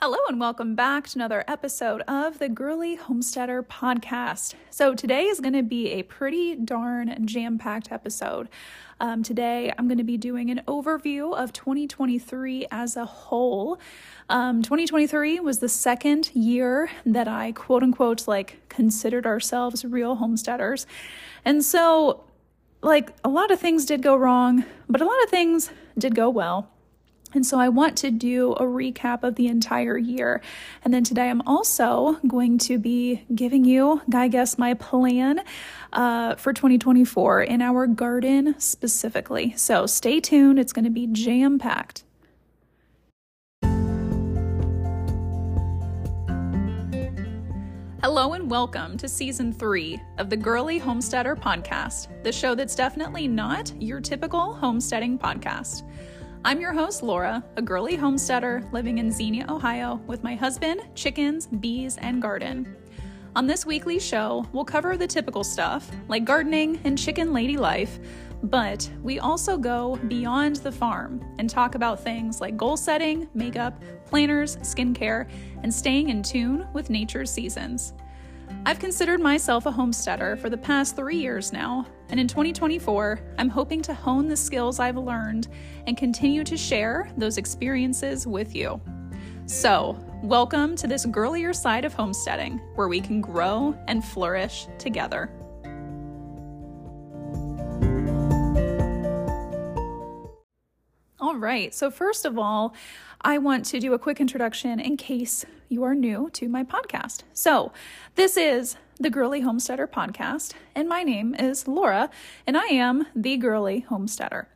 Hello, and welcome back to another episode of the Girly Homesteader podcast. So, today is going to be a pretty darn jam packed episode. Um, today, I'm going to be doing an overview of 2023 as a whole. Um, 2023 was the second year that I quote unquote like considered ourselves real homesteaders. And so, like, a lot of things did go wrong, but a lot of things did go well. And so I want to do a recap of the entire year. And then today I'm also going to be giving you, I guess, my plan uh, for 2024 in our garden specifically. So stay tuned, it's going to be jam packed. Hello and welcome to season three of the Girly Homesteader podcast, the show that's definitely not your typical homesteading podcast. I'm your host, Laura, a girly homesteader living in Xenia, Ohio, with my husband, chickens, bees, and garden. On this weekly show, we'll cover the typical stuff like gardening and chicken lady life, but we also go beyond the farm and talk about things like goal setting, makeup, planners, skincare, and staying in tune with nature's seasons. I've considered myself a homesteader for the past three years now, and in 2024, I'm hoping to hone the skills I've learned and continue to share those experiences with you. So, welcome to this girlier side of homesteading where we can grow and flourish together. All right, so first of all, I want to do a quick introduction in case you are new to my podcast. So, this is the Girly Homesteader podcast, and my name is Laura, and I am the Girly Homesteader.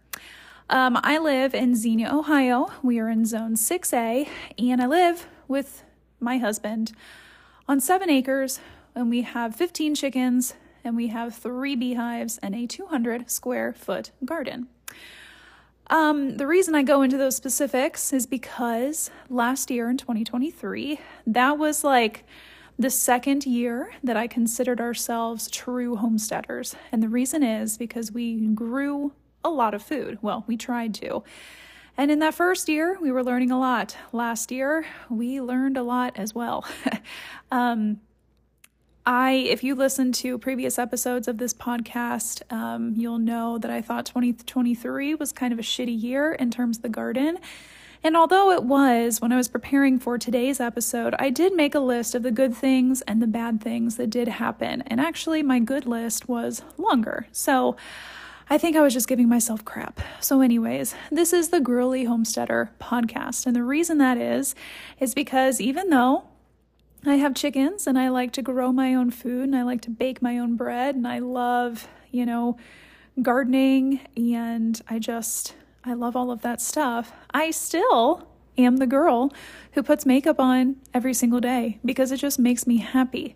Um, I live in Xenia, Ohio. We are in Zone 6A, and I live with my husband on seven acres, and we have 15 chickens, and we have three beehives and a 200 square foot garden. Um, the reason I go into those specifics is because last year in 2023, that was like the second year that I considered ourselves true homesteaders. And the reason is because we grew a lot of food. Well, we tried to. And in that first year, we were learning a lot. Last year, we learned a lot as well. um, I, if you listen to previous episodes of this podcast, um, you'll know that I thought 2023 was kind of a shitty year in terms of the garden. And although it was, when I was preparing for today's episode, I did make a list of the good things and the bad things that did happen. And actually, my good list was longer. So I think I was just giving myself crap. So, anyways, this is the Girly Homesteader podcast. And the reason that is, is because even though I have chickens and I like to grow my own food and I like to bake my own bread and I love, you know, gardening and I just, I love all of that stuff. I still am the girl who puts makeup on every single day because it just makes me happy.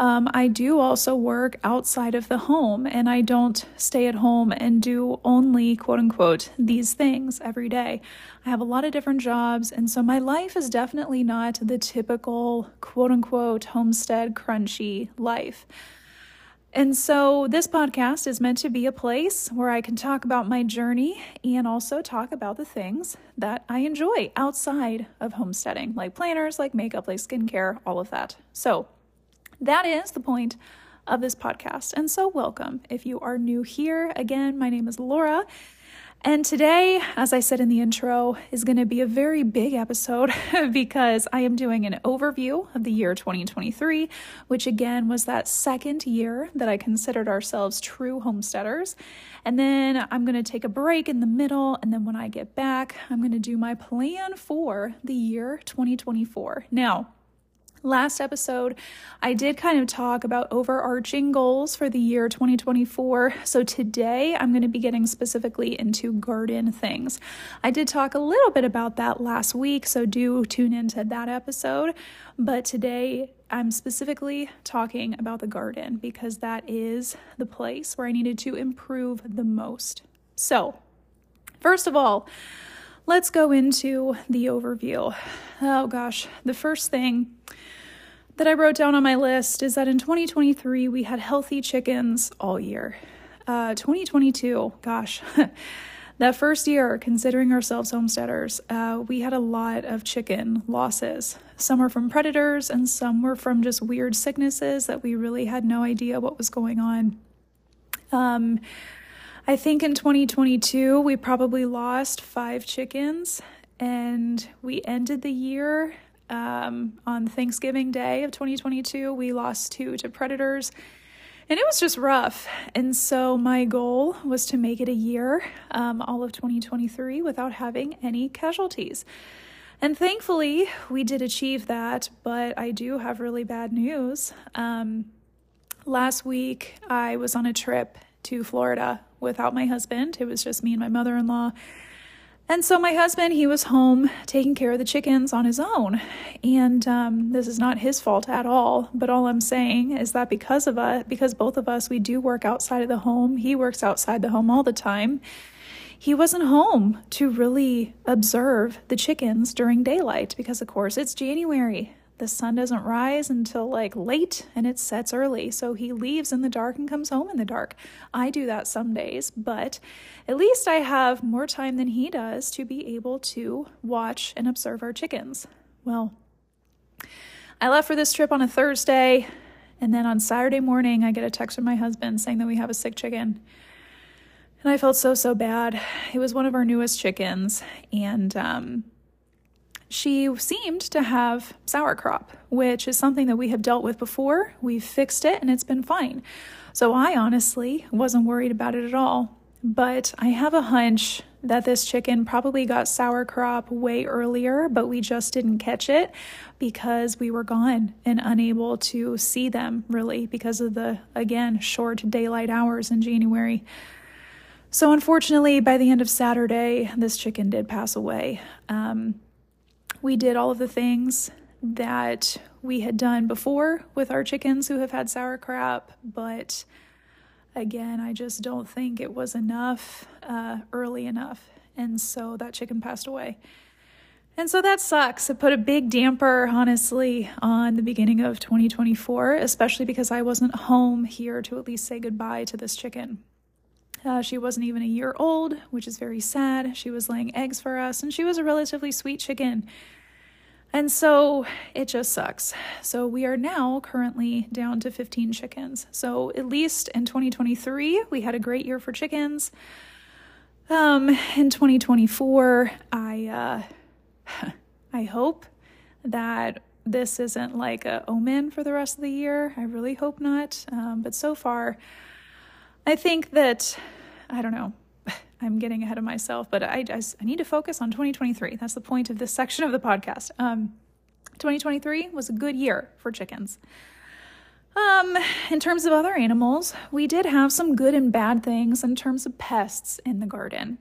Um, I do also work outside of the home and I don't stay at home and do only quote unquote these things every day. I have a lot of different jobs, and so my life is definitely not the typical quote unquote homestead crunchy life. And so, this podcast is meant to be a place where I can talk about my journey and also talk about the things that I enjoy outside of homesteading, like planners, like makeup, like skincare, all of that. So, that is the point of this podcast. And so, welcome. If you are new here, again, my name is Laura. And today, as I said in the intro, is going to be a very big episode because I am doing an overview of the year 2023, which again was that second year that I considered ourselves true homesteaders. And then I'm going to take a break in the middle. And then when I get back, I'm going to do my plan for the year 2024. Now, Last episode, I did kind of talk about overarching goals for the year 2024. So today, I'm going to be getting specifically into garden things. I did talk a little bit about that last week, so do tune into that episode. But today, I'm specifically talking about the garden because that is the place where I needed to improve the most. So, first of all, let's go into the overview. Oh gosh, the first thing that I wrote down on my list is that in 2023 we had healthy chickens all year. Uh, 2022, gosh, that first year, considering ourselves homesteaders, uh, we had a lot of chicken losses. Some were from predators, and some were from just weird sicknesses that we really had no idea what was going on. Um, I think in 2022, we probably lost five chickens, and we ended the year um, on Thanksgiving Day of 2022. We lost two to predators and it was just rough. And so my goal was to make it a year, um, all of 2023, without having any casualties. And thankfully, we did achieve that, but I do have really bad news. Um, last week, I was on a trip to Florida without my husband. It was just me and my mother in law. And so my husband, he was home taking care of the chickens on his own. And um, this is not his fault at all. But all I'm saying is that because of us, because both of us, we do work outside of the home. He works outside the home all the time. He wasn't home to really observe the chickens during daylight because, of course, it's January the sun doesn't rise until like late and it sets early. So he leaves in the dark and comes home in the dark. I do that some days, but at least I have more time than he does to be able to watch and observe our chickens. Well, I left for this trip on a Thursday, and then on Saturday morning, I get a text from my husband saying that we have a sick chicken. And I felt so, so bad. It was one of our newest chickens, and um, she seemed to have crop, which is something that we have dealt with before. We've fixed it and it's been fine. So I honestly wasn't worried about it at all. But I have a hunch that this chicken probably got crop way earlier, but we just didn't catch it because we were gone and unable to see them really because of the, again, short daylight hours in January. So, unfortunately, by the end of Saturday, this chicken did pass away. Um, we did all of the things that we had done before with our chickens who have had sour crop, but again, I just don't think it was enough uh, early enough. And so that chicken passed away. And so that sucks. It put a big damper, honestly, on the beginning of 2024, especially because I wasn't home here to at least say goodbye to this chicken. Uh, she wasn't even a year old, which is very sad. She was laying eggs for us, and she was a relatively sweet chicken. And so it just sucks. So we are now currently down to 15 chickens. So at least in 2023, we had a great year for chickens. Um, in 2024, I uh, I hope that this isn't like a omen for the rest of the year. I really hope not. Um, but so far, I think that, I don't know, I'm getting ahead of myself, but I just, I need to focus on 2023. That's the point of this section of the podcast. Um, 2023 was a good year for chickens. Um, in terms of other animals, we did have some good and bad things in terms of pests in the garden.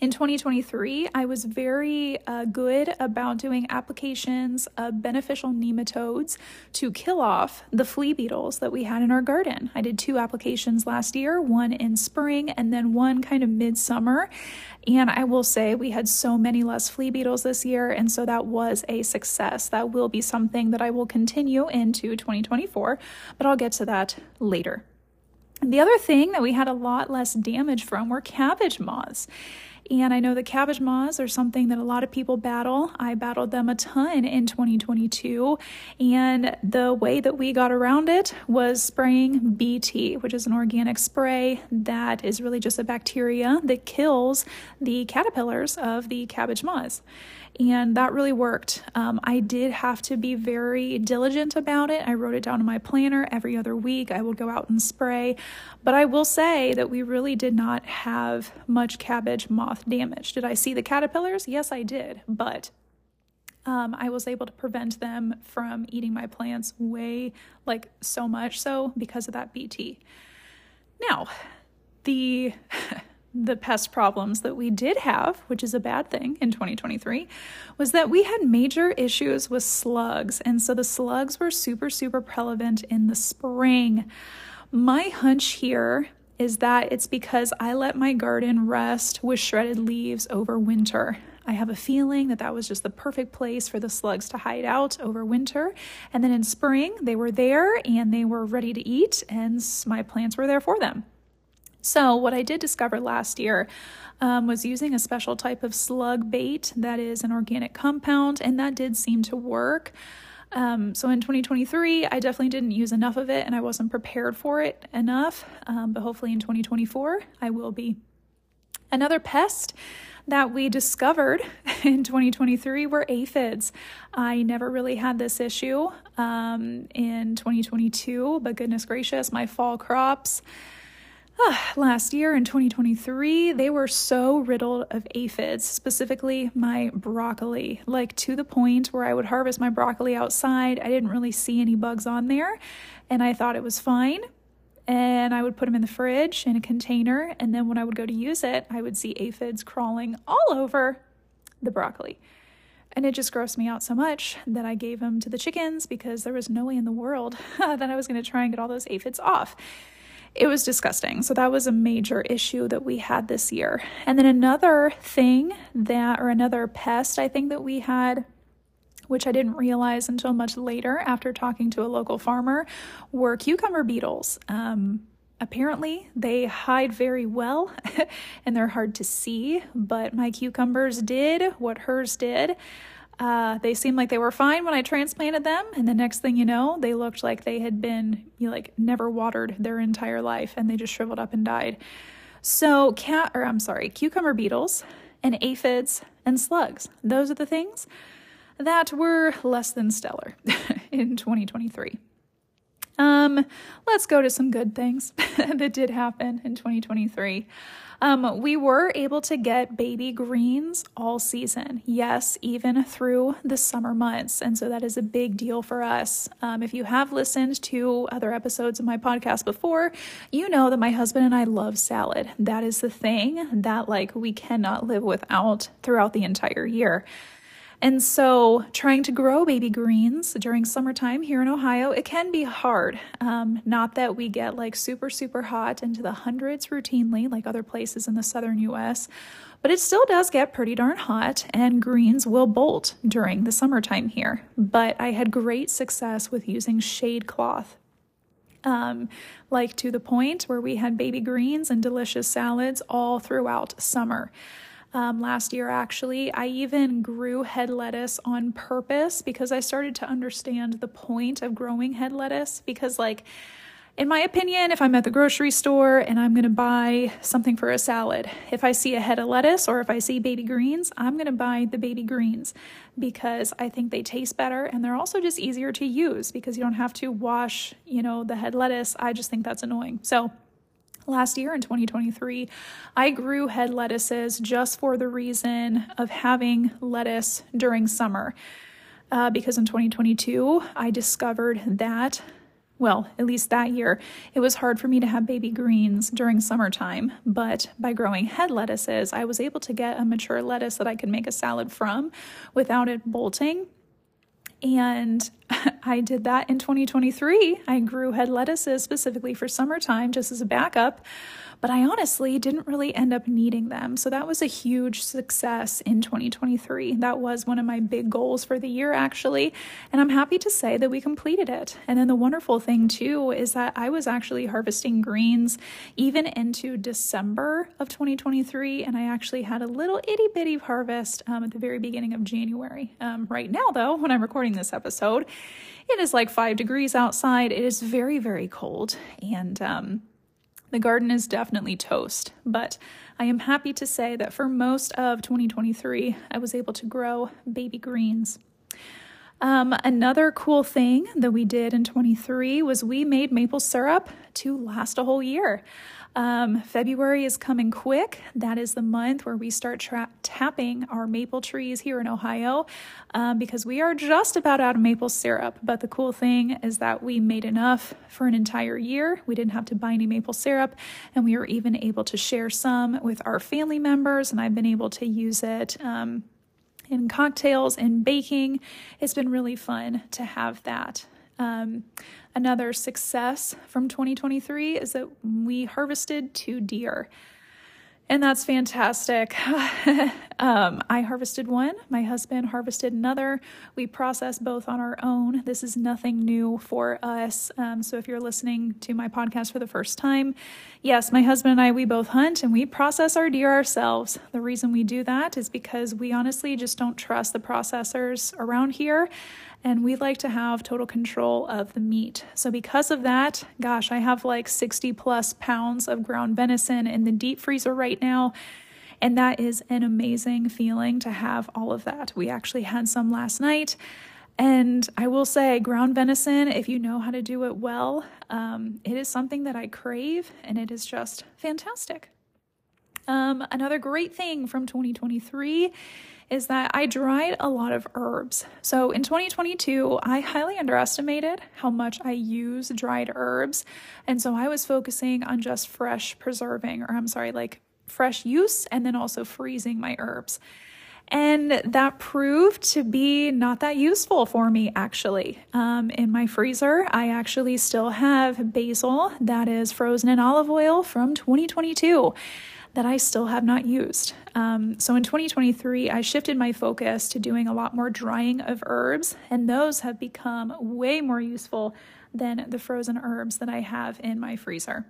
In 2023, I was very uh, good about doing applications of beneficial nematodes to kill off the flea beetles that we had in our garden. I did two applications last year, one in spring and then one kind of midsummer. And I will say we had so many less flea beetles this year, and so that was a success. That will be something that I will continue into 2024, but I'll get to that later. The other thing that we had a lot less damage from were cabbage moths. And I know the cabbage moths are something that a lot of people battle. I battled them a ton in 2022. And the way that we got around it was spraying BT, which is an organic spray that is really just a bacteria that kills the caterpillars of the cabbage moths and that really worked. Um, I did have to be very diligent about it. I wrote it down in my planner every other week. I would go out and spray, but I will say that we really did not have much cabbage moth damage. Did I see the caterpillars? Yes, I did, but um, I was able to prevent them from eating my plants way, like so much so because of that BT. Now, the the pest problems that we did have, which is a bad thing in 2023, was that we had major issues with slugs. And so the slugs were super, super prevalent in the spring. My hunch here is that it's because I let my garden rest with shredded leaves over winter. I have a feeling that that was just the perfect place for the slugs to hide out over winter. And then in spring, they were there and they were ready to eat, and my plants were there for them. So, what I did discover last year um, was using a special type of slug bait that is an organic compound, and that did seem to work. Um, so in 2023, I definitely didn't use enough of it and I wasn't prepared for it enough. Um, but hopefully in 2024, I will be. Another pest that we discovered in 2023 were aphids. I never really had this issue um, in 2022, but goodness gracious, my fall crops last year in 2023, they were so riddled of aphids, specifically my broccoli, like to the point where I would harvest my broccoli outside. I didn't really see any bugs on there, and I thought it was fine. And I would put them in the fridge in a container, and then when I would go to use it, I would see aphids crawling all over the broccoli. And it just grossed me out so much that I gave them to the chickens because there was no way in the world that I was going to try and get all those aphids off it was disgusting. So that was a major issue that we had this year. And then another thing that, or another pest I think that we had, which I didn't realize until much later after talking to a local farmer, were cucumber beetles. Um, apparently, they hide very well and they're hard to see, but my cucumbers did what hers did. Uh, they seemed like they were fine when I transplanted them, and the next thing you know, they looked like they had been you know, like never watered their entire life, and they just shriveled up and died. So, cat or I'm sorry, cucumber beetles and aphids and slugs. Those are the things that were less than stellar in 2023. Um, let's go to some good things that did happen in 2023. Um, we were able to get baby greens all season. Yes, even through the summer months. And so that is a big deal for us. Um, if you have listened to other episodes of my podcast before, you know that my husband and I love salad. That is the thing that, like, we cannot live without throughout the entire year. And so, trying to grow baby greens during summertime here in Ohio, it can be hard. Um, not that we get like super, super hot into the hundreds routinely, like other places in the southern US, but it still does get pretty darn hot, and greens will bolt during the summertime here. But I had great success with using shade cloth. Um, like to the point where we had baby greens and delicious salads all throughout summer um, last year, actually. I even grew head lettuce on purpose because I started to understand the point of growing head lettuce. Because, like, in my opinion, if I'm at the grocery store and I'm to buy something for a salad, if I see a head of lettuce or if I see baby greens, I'm to buy the baby greens because I think they taste better and they're also just easier to use because you don't have to wash, you know, the head lettuce. I just think that's annoying. So, last year in 2023, I grew head lettuces just for the reason of having lettuce during summer. Uh, because in 2022, I discovered that, well, at least that year, it was hard for me to have baby greens during summertime. But by growing head lettuces, I was able to get a mature lettuce that I could make a salad from without it bolting and I did that in 2023. I grew head lettuces specifically for summertime just as a backup but I honestly didn't really end up needing them. So that was a huge success in 2023. That was one of my big goals for the year, actually. And I'm happy to say that we completed it. And then the wonderful thing, too, is that I was actually harvesting greens even into December of 2023. And I actually had a little itty bitty harvest um, at the very beginning of January. Um, right now, though, when I'm recording this episode, it is like five degrees outside. It is very, very cold. And, um, the garden is definitely toast, but I am happy to say that for most of 2023, I was able to grow baby greens. Um, another cool thing that we did in 23 was we made maple syrup to last a whole year. Um, February is coming quick. That is the month where we start tra- tapping our maple trees here in Ohio um, because we are just about out of maple syrup. But the cool thing is that we made enough for an entire year. We didn't have to buy any maple syrup, and we were even able to share some with our family members, and I've been able to use it. Um, in cocktails and baking. It's been really fun to have that. Um, Another success from 2023 is that we harvested two deer. and that's fantastic. um, I harvested one, my husband harvested another. We process both on our own. This is nothing new for us. Um, so if you're listening to my podcast for the first time, yes, my husband and I, we both hunt and we process our deer ourselves. The reason we do that is because we honestly just don't trust the processors around here and we like to have total control of the meat. So, because of that, gosh, I have like 60 plus pounds of ground venison in the deep freezer right now. And that is an amazing feeling to have all of that. We actually had some last night. And I will say, ground venison, if you know how to do it well, um, it is something that I crave and it is just fantastic. Um, another great thing from 2023 is that I dried a lot of herbs. So in 2022, I highly underestimated how much I use dried herbs. And so I was focusing on just fresh preserving, or I'm sorry, like fresh use and then also freezing my herbs. And that proved to be not that useful for me, actually. Um, in my freezer, I actually still have basil that is frozen in olive oil from 2022 that I still have not used. Um, so in 2023, I shifted my focus to doing a lot more drying of herbs, and those have become way more useful than the frozen herbs that I have in my freezer.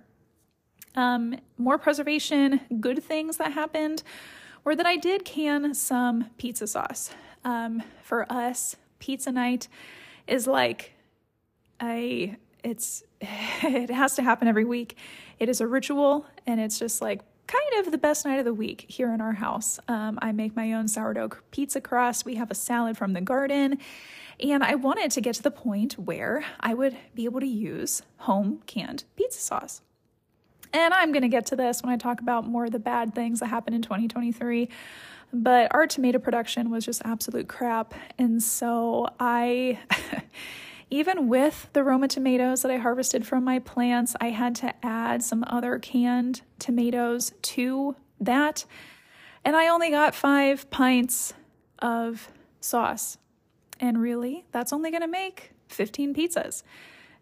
Um, more preservation, good things that happened were that I did can some pizza sauce. Um, for us, pizza night is like a it's it has to happen every week. It is a ritual and it's just like kind of the best night of the week here in our house. Um, I make my own sourdough pizza crust. We have a salad from the garden. And I wanted to get to the point where I would be able to use home canned pizza sauce. And I'm going to get to this when I talk about more of the bad things that happened in 2023. But our tomato production was just absolute crap. And so I. even with the Roma tomatoes that I harvested from my plants, I had to add some other canned tomatoes to that. And I only got five pints of sauce. And really, that's only going to make 15 pizzas.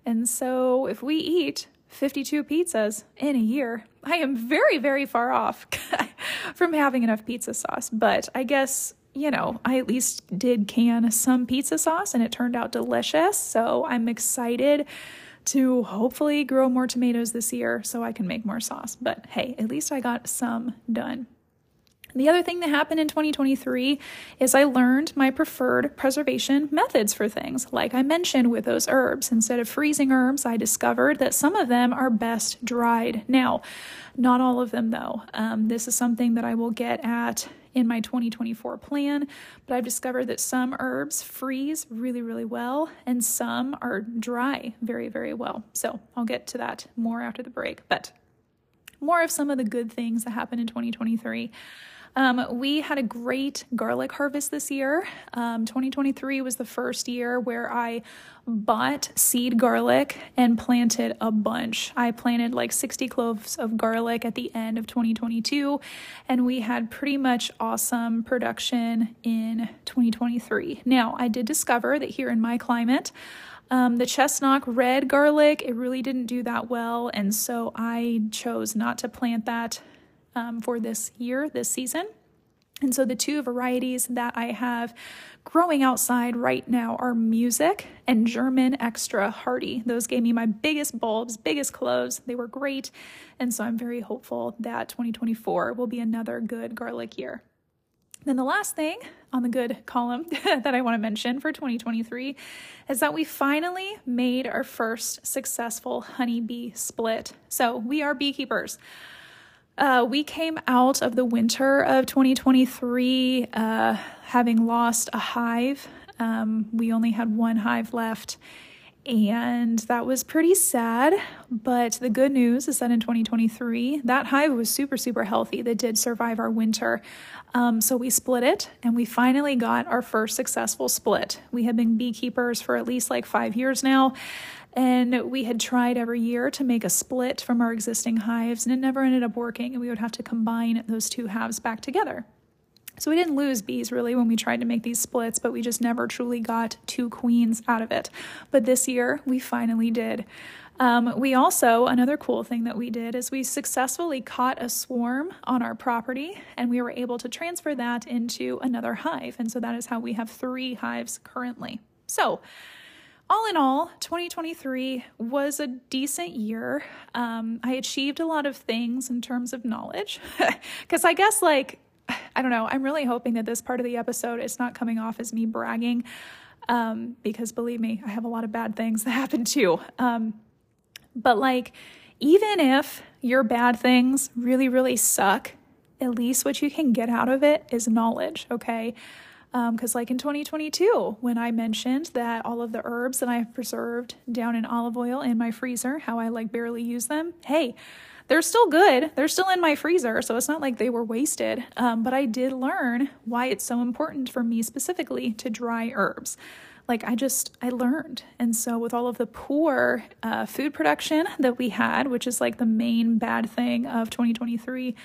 And so if we eat 52 pizzas in a year, I am very, very far off from having enough pizza sauce. But I guess you know, I at least did can some pizza sauce and it turned out delicious. So I'm excited to hopefully grow more tomatoes this year so I can make more sauce. But hey, at least I got some done. The other thing that happened in 2023 is I learned my preferred preservation methods for things, like I mentioned with those herbs. Instead of freezing herbs, I discovered that some of them are best dried. Now, not all of them, though. Um, this is something that I will get at in my 2024 plan, but I've discovered that some herbs freeze really, really well and some are dry very, very well. So I'll get to that more after the break, but more of some of the good things that happened in 2023. Um, we had a great garlic harvest this year. Um, 2023 was the first year where I bought seed garlic and planted a bunch. I planted like 60 cloves of garlic at the end of 2022, and we had pretty much awesome production in 2023. Now, I did discover that here in my climate, um, the chestnut red garlic, it really didn't do that well, and so I chose not to plant that um, for this year, this season. And so the two varieties that I have growing outside right now are Music and German Extra Hardy. Those gave me my biggest bulbs, biggest cloves. They were great. And so I'm very hopeful that 2024 will be another good garlic year. Then the last thing on the good column that I want to mention for 2023 is that we finally made our first successful honeybee split. So we are beekeepers. Uh, we came out of the winter of 2023 uh, having lost a hive. Um, we only had one hive left, and that was pretty sad. But the good news is that in 2023, that hive was super, super healthy that did survive our winter. Um, so we split it, and we finally got our first successful split. We have been beekeepers for at least like five years now. And we had tried every year to make a split from our existing hives, and it never ended up working, and we would have to combine those two halves back together. So we didn't lose bees really when we tried to make these splits, but we just never truly got two queens out of it. But this year, we finally did. Um, we also, another cool thing that we did is we successfully caught a swarm on our property and we were able to transfer that into another hive. And so that is how we have three hives currently. So, all in all, 2023 was a decent year. Um, I achieved a lot of things in terms of knowledge. Because I guess, like, I don't know, I'm really hoping that this part of the episode is not coming off as me bragging. Um, because believe me, I have a lot of bad things that happen too. Um, but, like, even if your bad things really, really suck, at least what you can get out of it is knowledge, okay? Because, um, like in 2022, when I mentioned that all of the herbs that I've preserved down in olive oil in my freezer, how I like barely use them, hey, they're still good. They're still in my freezer, so it's not like they were wasted. Um, but I did learn why it's so important for me specifically to dry herbs. Like I just, I learned. And so, with all of the poor uh, food production that we had, which is like the main bad thing of 2023,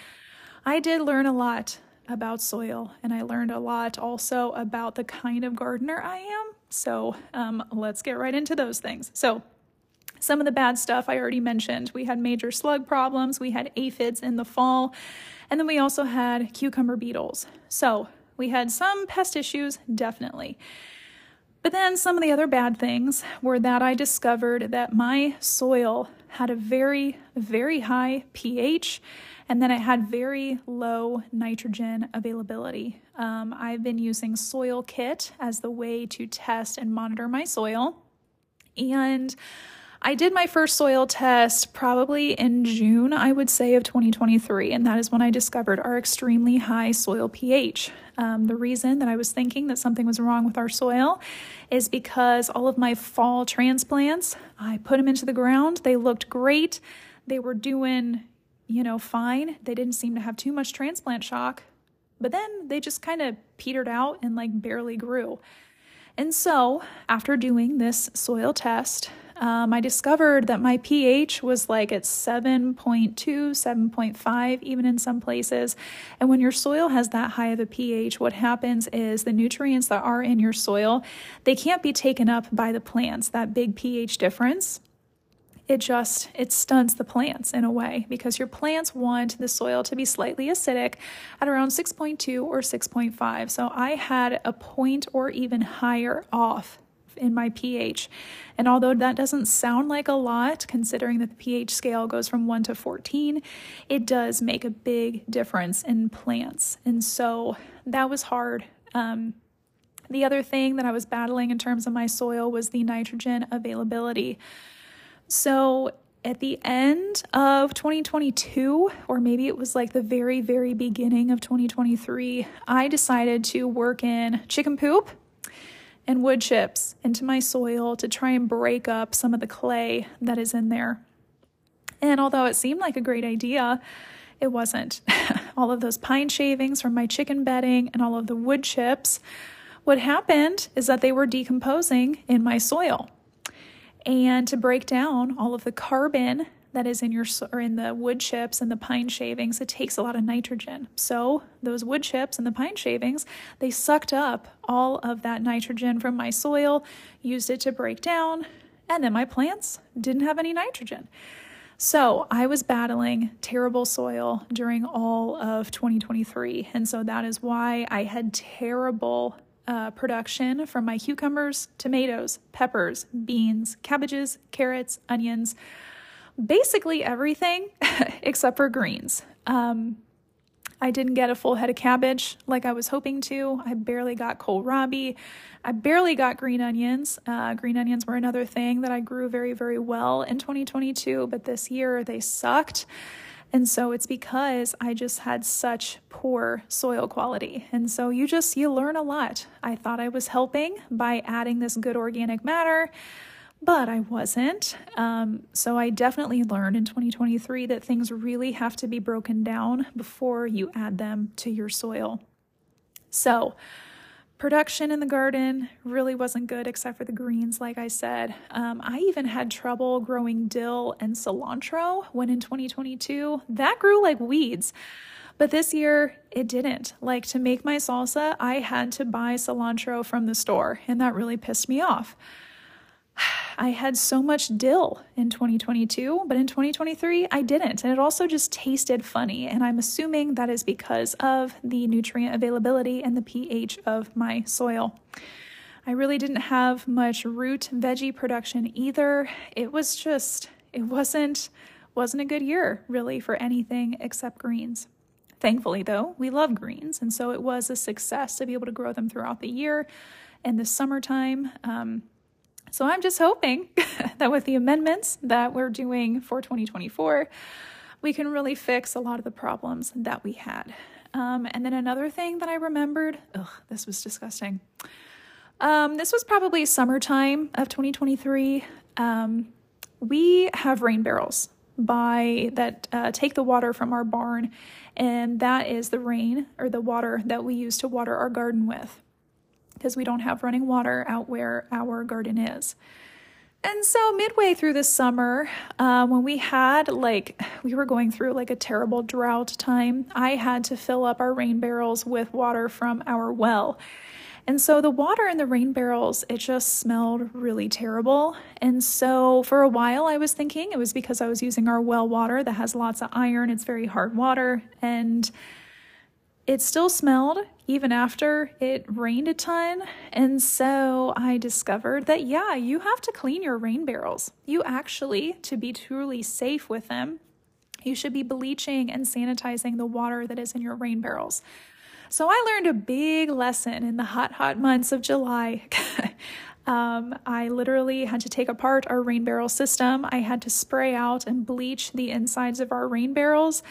I did learn a lot about soil, and I learned a lot also about the kind of gardener I am. So um, let's get right into those things. So, some of the bad stuff I already mentioned. We had major slug problems, we had aphids in the fall, and then we also had cucumber beetles. So, we had some pest issues, definitely. But then some of the other bad things were that I discovered that my soil had a very, very high pH and then it had very low nitrogen availability. Um, I've been using Soil Kit as the way to test and monitor my soil. And I did my first soil test probably in June, I would say, of 2023, and that is when I discovered our extremely high soil pH. Um, the reason that I was thinking that something was wrong with our soil is because all of my fall transplants, I put them into the ground, they looked great, they were doing you know, fine. They didn't seem to have too much transplant shock, but then they just kind of petered out and like barely grew. And so, after doing this soil test, um, I discovered that my pH was like at 7.2, 7.5, even in some places. And when your soil has that high of a pH, what happens is the nutrients that are in your soil, they can't be taken up by the plants, that big pH difference it just it stunts the plants in a way because your plants want the soil to be slightly acidic at around 6.2 or 6.5 so i had a point or even higher off in my pH. And although that doesn't sound like a lot, considering that the pH scale goes from 1 to 14, it does make a big difference in plants. And so that was hard. Um, the other thing that I was battling in terms of my soil was the nitrogen availability. So at the end of 2022, or maybe it was like the very, very beginning of 2023, I decided to work in chicken poop and wood chips into my soil to try and break up some of the clay that is in there. And although it seemed like a great idea, it wasn't. all of those pine shavings from my chicken bedding and all of the wood chips, what happened is that they were decomposing in my soil and to break down all of the carbon that is in your or in the wood chips and the pine shavings. It takes a lot of nitrogen. So those wood chips and the pine shavings they sucked up all of that nitrogen from my soil used it to break down and then my plants didn't have any nitrogen. So I was battling terrible soil during all of 2023 and so that is why I had terrible uh, production from my cucumbers, tomatoes, peppers, beans, cabbages, carrots, onions, basically everything except for greens. Um, I didn't get a full head of cabbage like I was hoping to. I barely got kohlrabi. I barely got green onions. Uh, green onions were another thing that I grew very, very well in 2022, but this year they sucked. And so it's because I just had such poor soil quality. And so you just you learn a lot. I thought I was helping by adding this good organic matter, but I wasn't. Um, so I definitely learned in 2023 that things really have to be broken down before you add them to your soil. So Production in the garden really wasn't good except for the greens, like I said. Um, I even had trouble growing dill and cilantro when in 2022 that grew like weeds. But this year it didn't. Like to make my salsa, I had to buy cilantro from the store, and that really pissed me off. I had so much dill in 2022, but in 2023, I didn't. And it also just tasted funny. And I'm assuming that is because of the nutrient availability and the pH of my soil. I really didn't have much root veggie production either. It was just, it wasn't wasn't a good year really for anything except greens. Thankfully, though, we love greens, and so it was a success to be able to grow them throughout the year and the summertime. Um, so I'm just hoping that with the amendments that we're doing for 2024, we can really fix a lot of the problems that we had. Um, and then another thing that I remembered, ugh, this was disgusting. Um, this was probably summertime of 2023. Um, we have rain barrels by that uh, take the water from our barn, and that is the rain or the water that we use to water our garden with because we don't have running water out where our garden is. And so, midway through the summer, uh, when we had like, we were going through like a terrible drought time, I had to fill up our rain barrels with water from our well. And so the water in the rain barrels, it just smelled really terrible. And so for a while, I was thinking it was because I was using our well water that has lots of iron. It's very hard water. And it still smelled even after it rained a ton. And so I discovered that, yeah, you have to clean your rain barrels. You actually, to be truly safe with them, you should be bleaching and sanitizing the water that is in your rain barrels. So I learned a big lesson in the hot, hot months of July. um, I literally had to take apart our rain barrel system. I had to spray out and bleach the insides of our rain barrels.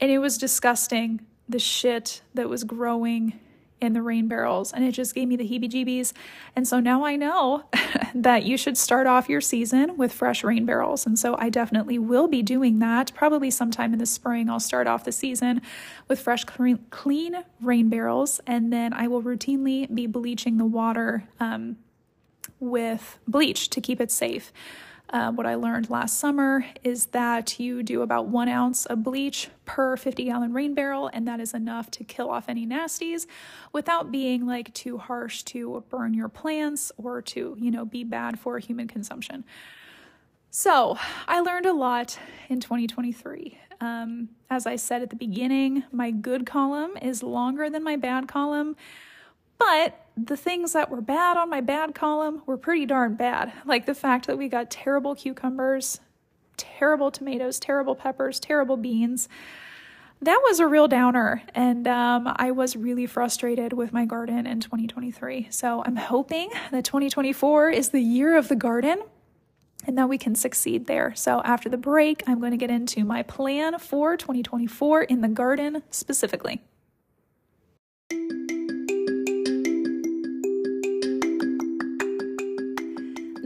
And it was disgusting the shit that was growing in the rain barrels and it just gave me the heebie jeebies. And so now I know that you should start off your season with fresh rain barrels. And so I definitely will be doing that. Probably sometime in the spring, I'll start off the season with fresh, clean rain barrels. And then I will routinely be bleaching the water um, with bleach to keep it safe. Uh, what I learned last summer is that you do about one ounce of bleach per 50 gallon rain barrel, and that is enough to kill off any nasties without being like too harsh to burn your plants or to, you know, be bad for human consumption. So, I learned a lot in 2023. Um, as I said at the beginning, my good column is longer than my bad column. But the things that were bad on my bad column were pretty darn bad. Like the fact that we got terrible cucumbers, terrible tomatoes, terrible peppers, terrible beans. That was a real downer, and um, I was really frustrated with my garden in 2023. So I'm hoping that 2024 is the year of the garden and that we can succeed there. So after the break, I'm going to get into my plan for 2024 in the garden specifically.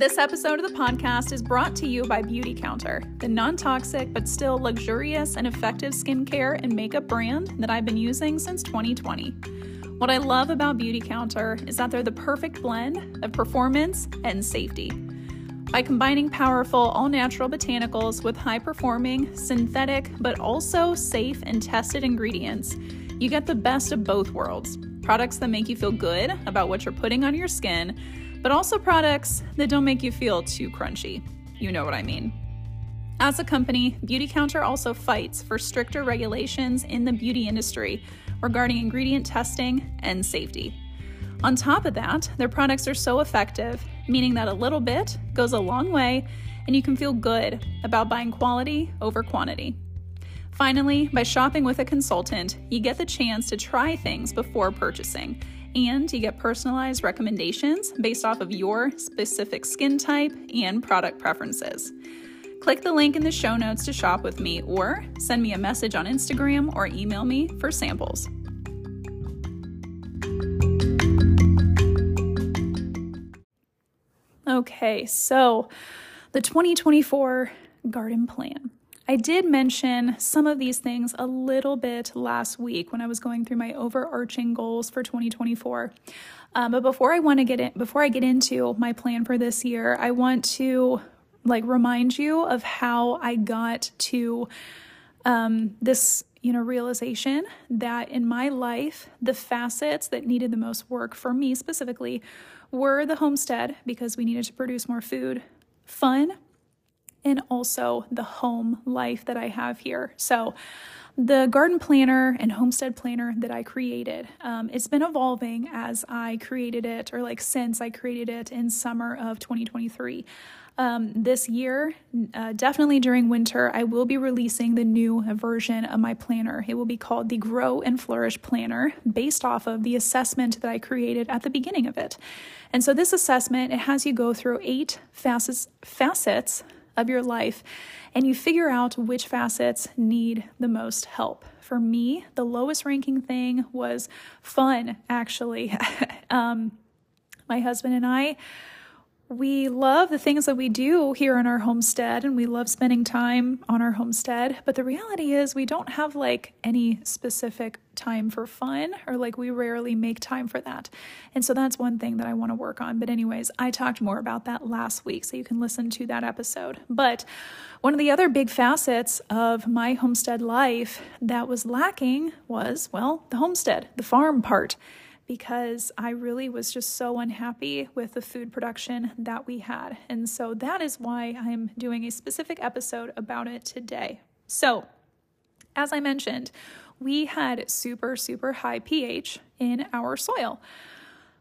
This episode of the podcast is brought to you by Beautycounter, the non toxic but still luxurious and effective skincare and makeup brand that I've been using since 2020. What I love about Beautycounter is that they're the perfect blend of performance and safety. By combining powerful, all natural botanicals with high performing, synthetic, but also safe and tested ingredients, you get the best of both worlds products that make you feel good about what you're putting on your skin but also products that don't make you feel too crunchy. You know what I mean. As a company, Beautycounter also fights for stricter regulations in the beauty industry regarding ingredient testing and safety. On top of that, their products are so effective, meaning that a little bit goes a long way and you can feel good about buying quality over quantity. Finally, by shopping with a consultant, you get the chance to try things before purchasing and you get personalized recommendations based off of your specific skin type and product preferences. Click the link in the show notes to shop with me or send me a message on Instagram or email me for samples. Okay, so the 2024 garden plan. I did mention some of these things a little bit last week when I was going through my overarching goals for 2024. Um, but before I want to get in, before I get into my plan for this year, I want to like remind you of how I got to um, this you know realization that in my life the facets that needed the most work for me specifically were the homestead because we needed to produce more food, fun, and also the home life that I have here. So, the garden planner and homestead planner that I created, um, it's been evolving as I created it, or like since I created it in summer of 2023. Um, this year, uh, definitely during winter, I will be releasing the new version of my planner. It will be called the Grow and Flourish Planner, based off of the assessment that I created at the beginning of it. And so, this assessment it has you go through eight facets facets of your life and you figure out which facets need the most help. For me, the lowest ranking thing was fun, actually. um, my husband and I, we love the things that we do here in our homestead and we love spending time on our homestead. But the reality is, we don't have like any specific time for fun or like we rarely make time for that. And so that's one thing that I want to work on. But, anyways, I talked more about that last week, so you can listen to that episode. But one of the other big facets of my homestead life that was lacking was, well, the homestead, the farm part because I really was just so unhappy with the food production that we had. And so that is why I'm doing a specific episode about it today. So, as I mentioned, we had super, super high pH in our soil.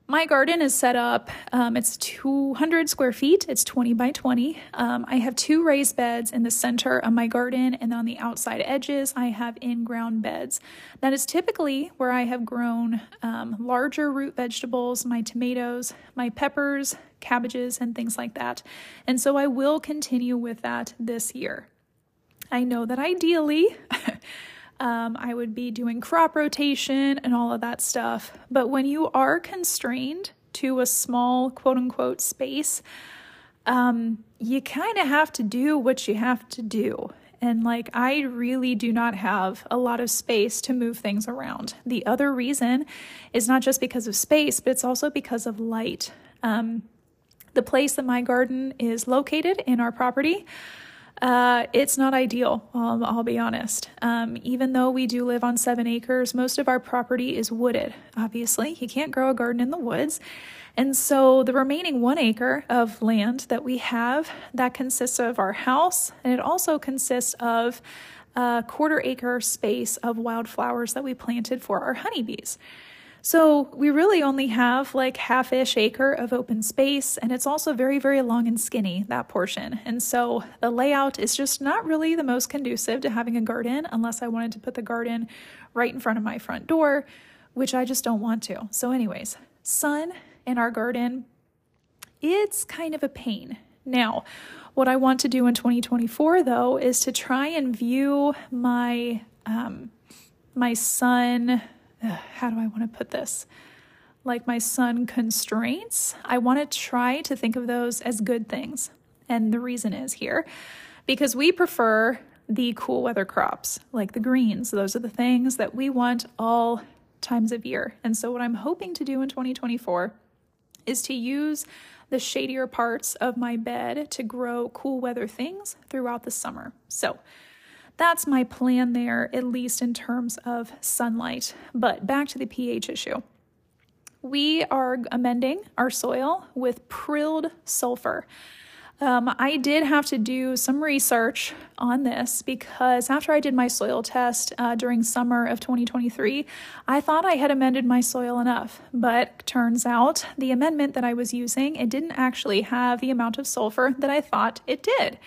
My garden is set up, um, it's 200 square feet, it's 20 by 20. Um, I have two raised beds in the center of my garden, and on the outside edges, I have in ground beds. That is typically where I have grown um, larger root vegetables, my tomatoes, my peppers, cabbages, and things like that. And so I will continue with that this year. I know that ideally, Um, I would be doing crop rotation and all of that stuff. But when you are constrained to a small quote unquote space, um, you kind of have to do what you have to do. And like, I really do not have a lot of space to move things around. The other reason is not just because of space, but it's also because of light. Um, the place that my garden is located in our property uh, it's not ideal, um, I'll be honest. Um, even though we do live on seven acres, most of our property is wooded. Obviously, you can't grow a garden in the woods. And so the remaining one acre of land that we have, that consists of our house, and it also consists of a quarter acre space of wildflowers that we planted for our honeybees. So we really only have like half ish acre of open space, and it's also very, very long and skinny, that portion. And so the layout is just not really the most conducive to having a garden unless I wanted to put the garden right in front of my front door, which I just don't want to. So, anyways, sun in our garden, it's kind of a pain. Now, what I want to do in 2024 though is to try and view my um, my sun how do I want to put this? Like my sun constraints, I want to try to think of those as good things. And the reason is here because we prefer the cool weather crops, like the greens. Those are the things that we want all times of year. And so, what I'm hoping to do in 2024 is to use the shadier parts of my bed to grow cool weather things throughout the summer. So, that's my plan there, at least in terms of sunlight. But back to the pH issue. We are amending our soil with prilled sulfur. Um, I did have to do some research on this because after I did my soil test uh, during summer of 2023, I thought I had amended my soil enough. But turns out the amendment that I was using, it didn't actually have the amount of sulfur that I thought it did.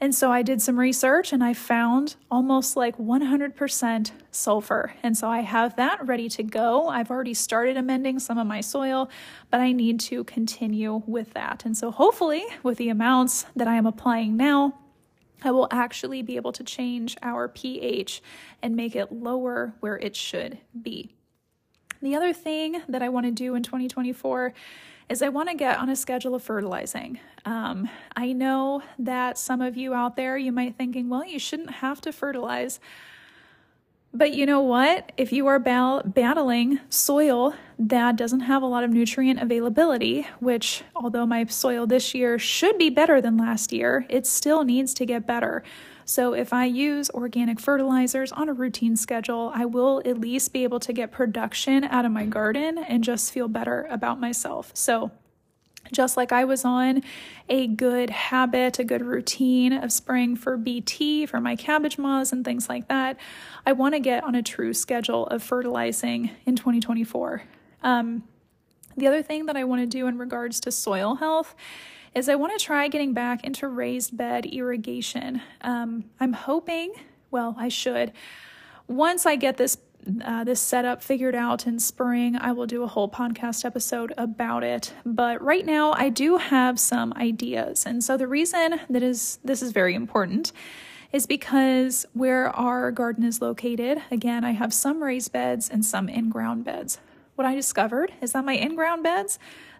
And so I did some research and I found almost like 100% sulfur. And so I have that ready to go. I've already started amending some of my soil, but I need to continue with that. And so hopefully, with the amounts that I am applying now, I will actually be able to change our pH and make it lower where it should be. The other thing that I want to do in 2024 is I want to get on a schedule of fertilizing. Um, I know that some of you out there, you might thinking, well, you shouldn't have to fertilize. But you know what? If you are ba- battling soil that doesn't have a lot of nutrient availability, which although my soil this year should be better than last year, it still needs to get better. So if I use organic fertilizers on a routine schedule, I will at least be able to get production out of my garden and just feel better about myself. So just like I was on a good habit, a good routine of spraying for BT, for my cabbage moths, and things like that, I want to get on a true schedule of fertilizing in 2024. Um, the other thing that I want to do in regards to soil health is I want to try getting back into raised bed irrigation. Um, I'm hoping, well, I should, once I get this uh, this setup figured out in spring. I will do a whole podcast episode about it. But right now, I do have some ideas. And so the reason that is this is very important is because where our garden is located, again, I have some raised beds and some in ground beds. What I discovered is that my in ground beds,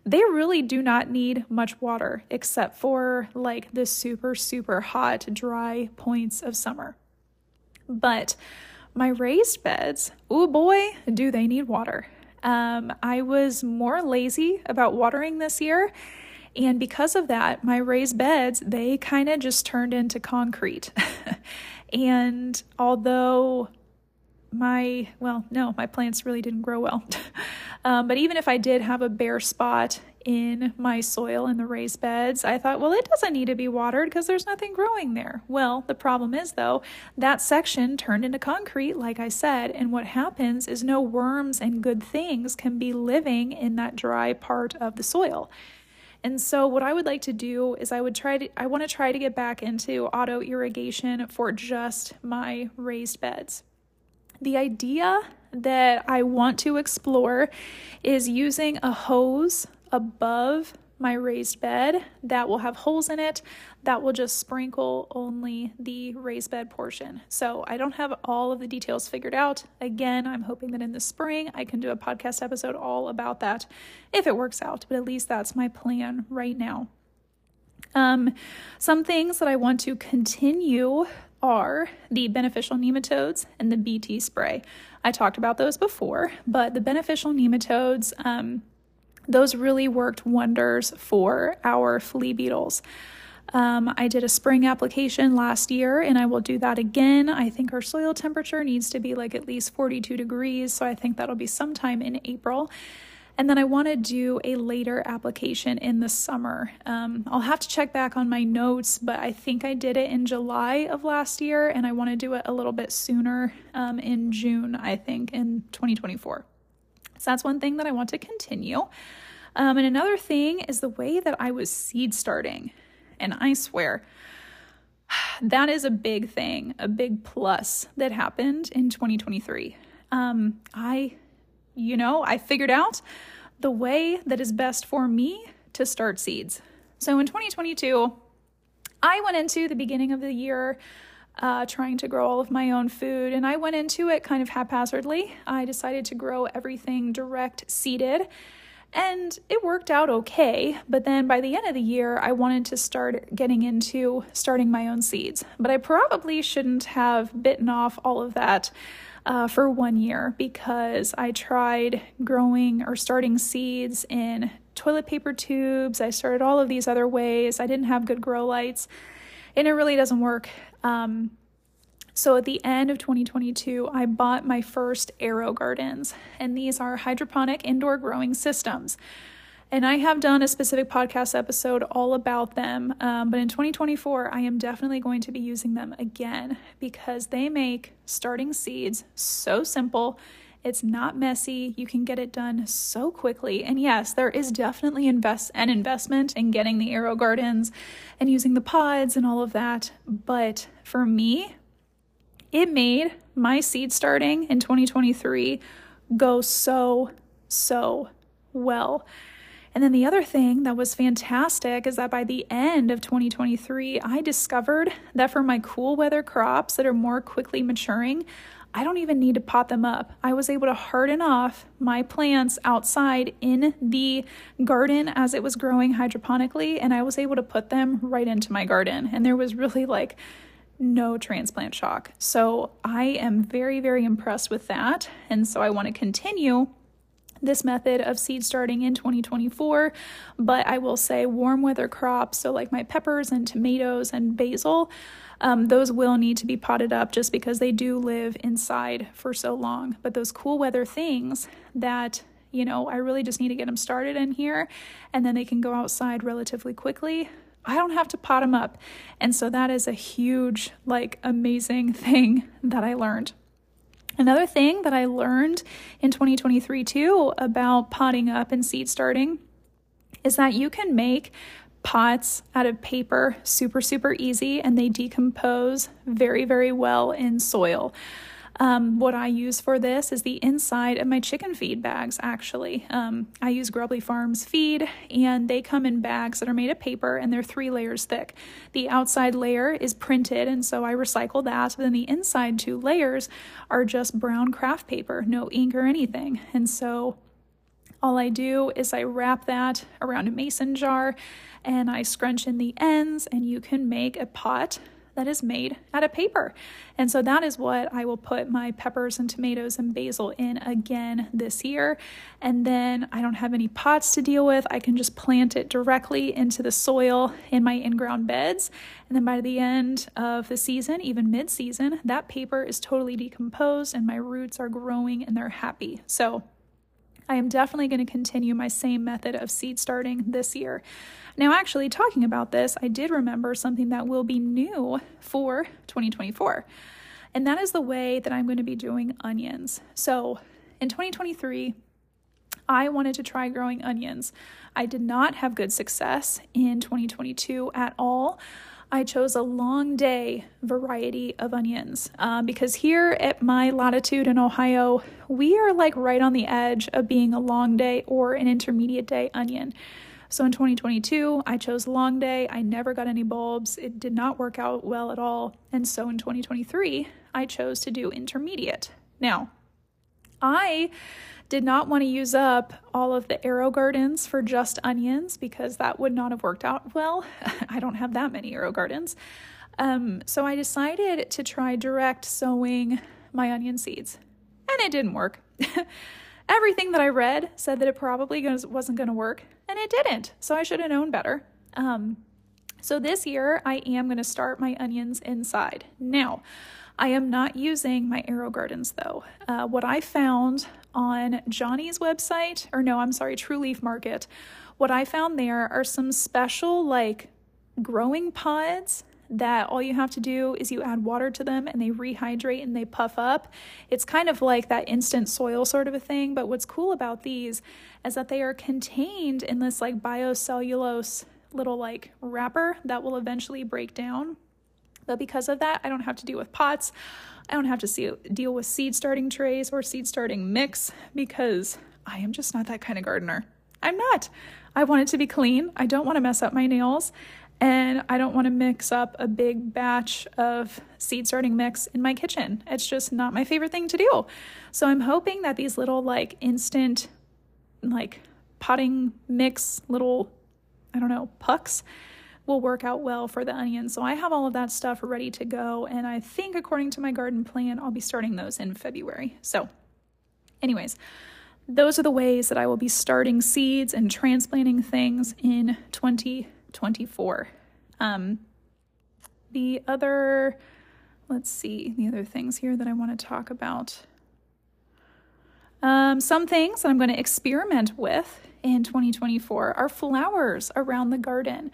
they really do not need much water except for like the super, super hot, dry points of summer. But my raised beds, oh boy, do they need water. Um, I was more lazy about watering this year. And because of that, my raised beds, they kind of just turned into concrete. and although my, well, no, my plants really didn't grow well. um, but even if I did have a bare spot in my soil in the raised beds, I thought, well, it doesn't need to be watered because there's nothing growing there. Well, the problem is, though, that section turned into concrete, like I said, and what happens is no worms and good things can be living in that dry part of the soil. And so what I would like to do is I would try to I want to try to get back into auto irrigation for just my raised beds. The idea that I want to explore is using a hose above my raised bed that will have holes in it that will just sprinkle only the raised bed portion. So I don't have all of the details figured out. Again, I'm hoping that in the spring I can do a podcast episode all about that if it works out, but at least that's my plan right now. Um, some things that I want to continue are the beneficial nematodes and the BT spray. I talked about those before, but the beneficial nematodes, um, those really worked wonders for our flea beetles. Um, I did a spring application last year and I will do that again. I think our soil temperature needs to be like at least 42 degrees, so I think that'll be sometime in April. And then I want to do a later application in the summer. Um, I'll have to check back on my notes, but I think I did it in July of last year and I want to do it a little bit sooner um, in June, I think, in 2024. So that's one thing that I want to continue. Um, and another thing is the way that I was seed starting. And I swear, that is a big thing, a big plus that happened in 2023. Um, I, you know, I figured out the way that is best for me to start seeds. So in 2022, I went into the beginning of the year uh, trying to grow all of my own food. And I went into it kind of haphazardly. I decided to grow everything direct seeded. And it worked out okay, but then by the end of the year, I wanted to start getting into starting my own seeds. But I probably shouldn't have bitten off all of that uh, for one year because I tried growing or starting seeds in toilet paper tubes. I started all of these other ways. I didn't have good grow lights, and it really doesn't work. Um, so at the end of 2022, I bought my first AeroGardens, and these are hydroponic indoor growing systems. And I have done a specific podcast episode all about them. Um, but in 2024, I am definitely going to be using them again because they make starting seeds so simple. It's not messy. You can get it done so quickly. And yes, there is definitely invest an investment in getting the AeroGardens and using the pods and all of that. But for me, it made my seed starting in 2023 go so, so well. And then the other thing that was fantastic is that by the end of 2023, I discovered that for my cool weather crops that are more quickly maturing, I don't even need to pot them up. I was able to harden off my plants outside in the garden as it was growing hydroponically, and I was able to put them right into my garden. And there was really like no transplant shock. So I am very, very impressed with that. And so I want to continue this method of seed starting in 2024. But I will say warm weather crops, so like my peppers and tomatoes and basil, um, those will need to be potted up just because they do live inside for so long. But those cool weather things that you know, I really just need to get them started in here and then they can go outside relatively quickly. I don't have to pot them up. And so that is a huge, like, amazing thing that I learned. Another thing that I learned in 2023 too about potting up and seed starting is that you can make pots out of paper super, super easy and they decompose very, very well in soil. Um, what I use for this is the inside of my chicken feed bags, actually. Um, I use Grubbly Farms feed, and they come in bags that are made of paper and they're three layers thick. The outside layer is printed, and so I recycle that. But then the inside two layers are just brown craft paper, no ink or anything. And so all I do is I wrap that around a mason jar and I scrunch in the ends, and you can make a pot that is made out of paper. And so that is what I will put my peppers and tomatoes and basil in again this year. And then I don't have any pots to deal with. I can just plant it directly into the soil in my in ground beds. And then by the end of the season, even mid season, that paper is totally decomposed and my roots are growing and they're happy. So I am definitely going to continue my same method of seed starting this year. Now, actually, talking about this, I did remember something that will be new for 2024, and that is the way that I'm going to be doing onions. So, in 2023, I wanted to try growing onions. I did not have good success in 2022 at all. I chose a long day variety of onions um, because here at my latitude in Ohio, we are like right on the edge of being a long day or an intermediate day onion. So in 2022, I chose long day. I never got any bulbs. It did not work out well at all. And so in 2023, I chose to do intermediate. Now, I did not want to use up all of the AeroGardens for just onions because that would not have worked out well. I don't have that many AeroGardens. Um, so I decided to try direct sowing my onion seeds, and it didn't work. Everything that I read said that it probably wasn't going to work, and it didn't. So I should have known better. Um, so this year, I am going to start my onions inside. Now, I am not using my AeroGardens though. Uh, what I found on Johnny's website, or no, I'm sorry, True Leaf Market, what I found there are some special like growing pods that all you have to do is you add water to them and they rehydrate and they puff up. It's kind of like that instant soil sort of a thing, but what's cool about these is that they are contained in this like biocellulose little like wrapper that will eventually break down but because of that, I don't have to deal with pots. I don't have to see, deal with seed starting trays or seed starting mix because I am just not that kind of gardener. I'm not. I want it to be clean. I don't want to mess up my nails. And I don't want to mix up a big batch of seed starting mix in my kitchen. It's just not my favorite thing to do. So I'm hoping that these little, like, instant, like, potting mix little, I don't know, pucks will work out well for the onions. So I have all of that stuff ready to go. And I think, according to my garden plan, I'll be starting those in February. So, anyways, those are the ways that I will be starting seeds and transplanting things in 2024. Um, the other, let's see, the other things here that I want to talk about. Um, some things that I'm going to experiment with in 2024 are flowers around the garden.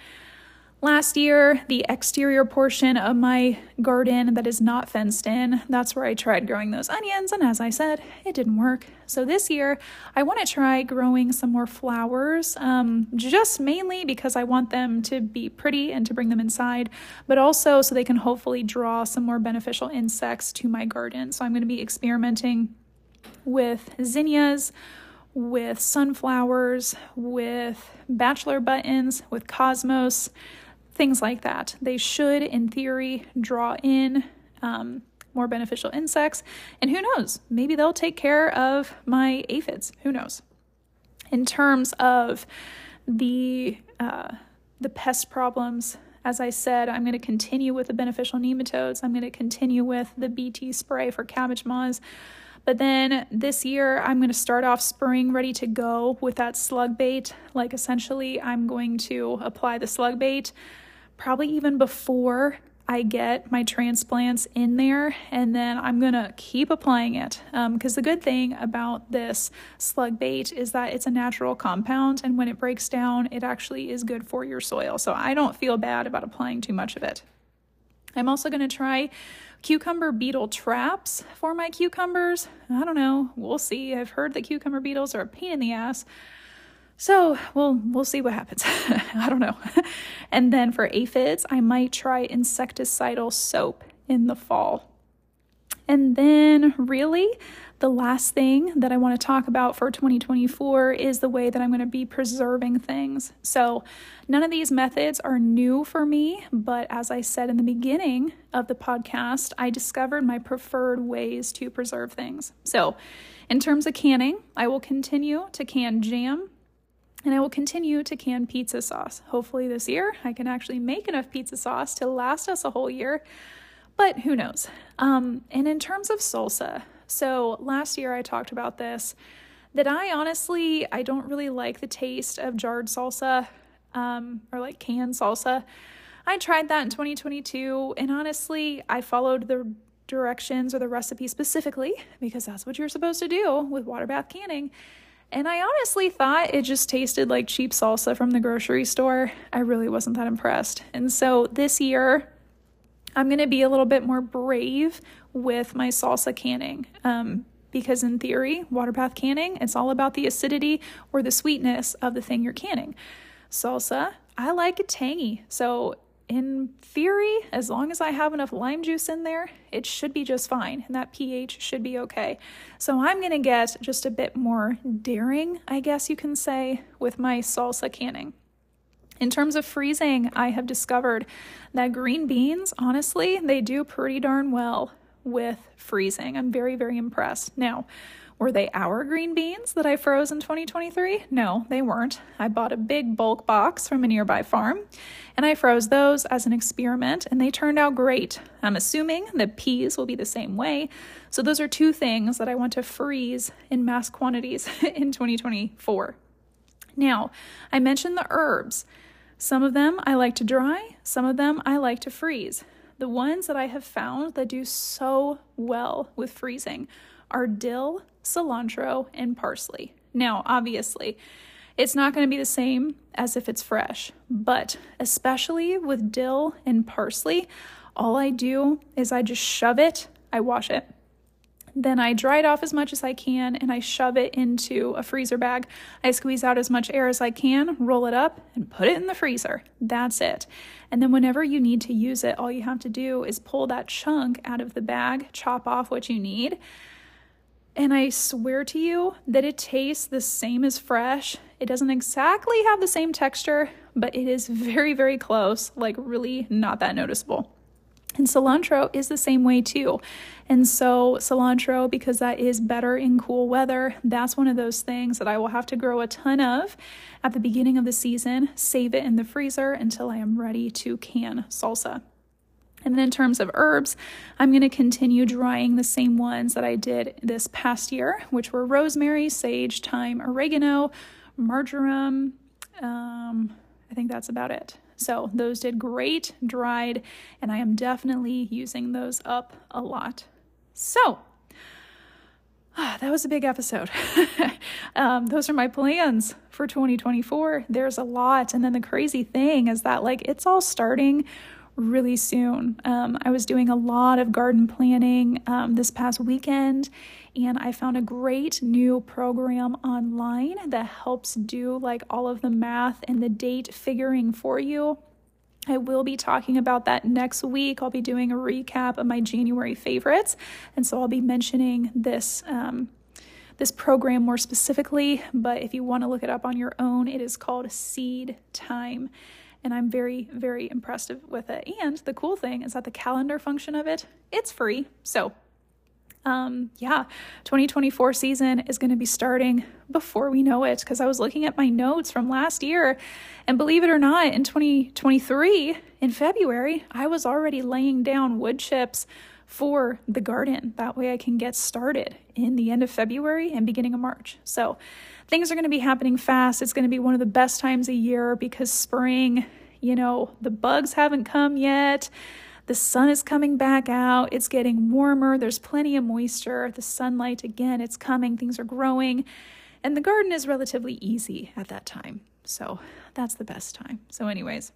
Last year, the exterior portion of my garden that is not fenced in, that's where I tried growing those onions, and as I said, it didn't work. So this year, I want to try growing some more flowers, um, just mainly because I want them to be pretty and to bring them inside, but also so they can hopefully draw some more beneficial insects to my garden. So I'm going to be experimenting with zinnias with sunflowers, with bachelor buttons, with cosmos things like that. They should, in theory, draw in um, more beneficial insects. And who knows, maybe they'll take care of my aphids. Who knows? In terms of the uh, the pest problems, as I said, I'm going to continue with the beneficial nematodes. I'm going to continue with the BT spray for cabbage moths. But then this year, I'm going to start off spring ready to go with that slug bait. Like, essentially, I'm going to apply the slug bait probably even before I get my transplants in there and then I'm gonna keep applying it. Because um, the good thing about this slug bait is that it's a natural compound and when it breaks down, it actually is good for your soil. So I don't feel bad about applying too much of it. I'm also gonna try cucumber beetle traps for my cucumbers. I don't know, we'll see. I've heard that cucumber beetles are a pain in the ass. So we'll we'll see what happens. I don't know. and then for aphids, I might try insecticidal soap in the fall. And then really the last thing that I want to talk about for 2024 is the way that I'm going to be preserving things. So, none of these methods are new for me, but as I said in the beginning of the podcast, I discovered my preferred ways to preserve things. So, in terms of canning, I will continue to can jam and I will continue to can pizza sauce. Hopefully, this year I can actually make enough pizza sauce to last us a whole year, but who knows? Um, and in terms of salsa, so last year I talked about this that I honestly I don't really like the taste of jarred salsa um, or like canned salsa. I tried that in 2022, and honestly, I followed the directions or the recipe specifically because that's what you're supposed to do with water bath canning and I honestly thought it just tasted like cheap salsa from the grocery store. I really wasn't that impressed. And so this year, I'm going to be a little bit more brave with my salsa canning. Um, because in theory, water bath canning, it's all about the acidity or the sweetness of the thing you're canning. Salsa, I like it tangy. So in theory, as long as I have enough lime juice in there, it should be just fine and that pH should be okay. So I'm to get just a bit more daring, I guess you can say, with my salsa canning. In terms of freezing, I have discovered that green beans, honestly, they do pretty darn well with freezing. I'm very, very impressed. Now, were they our green beans that I froze in 2023? No, they weren't. I bought a big bulk box from a nearby farm and I froze those as an experiment and they turned out great. I'm assuming the peas will be the same way. So, those are two things that I want to freeze in mass quantities in 2024. Now, I mentioned the herbs. Some of them I like to dry, some of them I like to freeze. The ones that I have found that do so well with freezing are dill, cilantro, and parsley. Now, obviously, it's not going to be the same as if it's fresh, but especially with dill and parsley, all I do is I just shove it, I wash it. Then I dry it off as much as I can and I shove it into a freezer bag. I squeeze out as much air as I can, roll it up, and put it in the freezer. That's it. And then whenever you need to use it, all you have to do is pull that chunk out of the bag, chop off what you need, and I swear to you that it tastes the same as fresh. It doesn't exactly have the same texture, but it is very, very close, like really not that noticeable. And cilantro is the same way too. And so, cilantro, because that is better in cool weather, that's one of those things that I will have to grow a ton of at the beginning of the season, save it in the freezer until I am ready to can salsa. And then in terms of herbs, I'm going to continue drying the same ones that I did this past year, which were rosemary, sage, thyme, oregano, marjoram. Um, I think that's about it. So those did great, dried, and I am definitely using those up a lot. So that was a big episode. um, those are my plans for 2024. There's a lot. And then the crazy thing is that, like, it's all starting really soon. Um, I was doing a lot of garden planning um, this past weekend, and I found a great new program online that helps do like all of the math and the date figuring for you. I will be talking about that next week. I'll be doing a recap of my January favorites, and so I'll be mentioning this. Um, this program more specifically, but if you want to look it up on your own, it is called Seed Time and I'm very, very impressed with it. And the cool thing is that the calendar function of it, it's free. So, um, yeah, 2024 season is going to be starting before we know it because I was looking at my notes from last year, and believe it or not, in 2023, in February, I was already laying down wood chips for the garden. That way I can get started in the end of February and beginning of March. So, things are going to be happening fast. It's going to be one of the best times a year because spring, you know, the bugs haven't come yet. The sun is coming back out. It's getting warmer. There's plenty of moisture. The sunlight, again, it's coming. Things are growing. And the garden is relatively easy at that time. So that's the best time. So, anyways,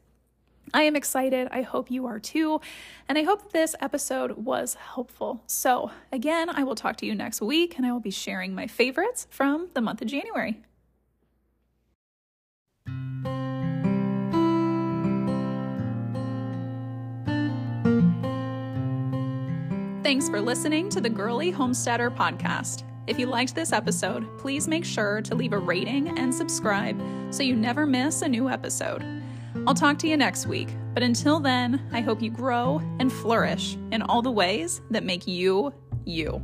I am excited. I hope you are too. And I hope this episode was helpful. So, again, I will talk to you next week and I will be sharing my favorites from the month of January. Thanks for listening to the Girly Homesteader podcast. If you liked this episode, please make sure to leave a rating and subscribe so you never miss a new episode. I'll talk to you next week, but until then, I hope you grow and flourish in all the ways that make you you.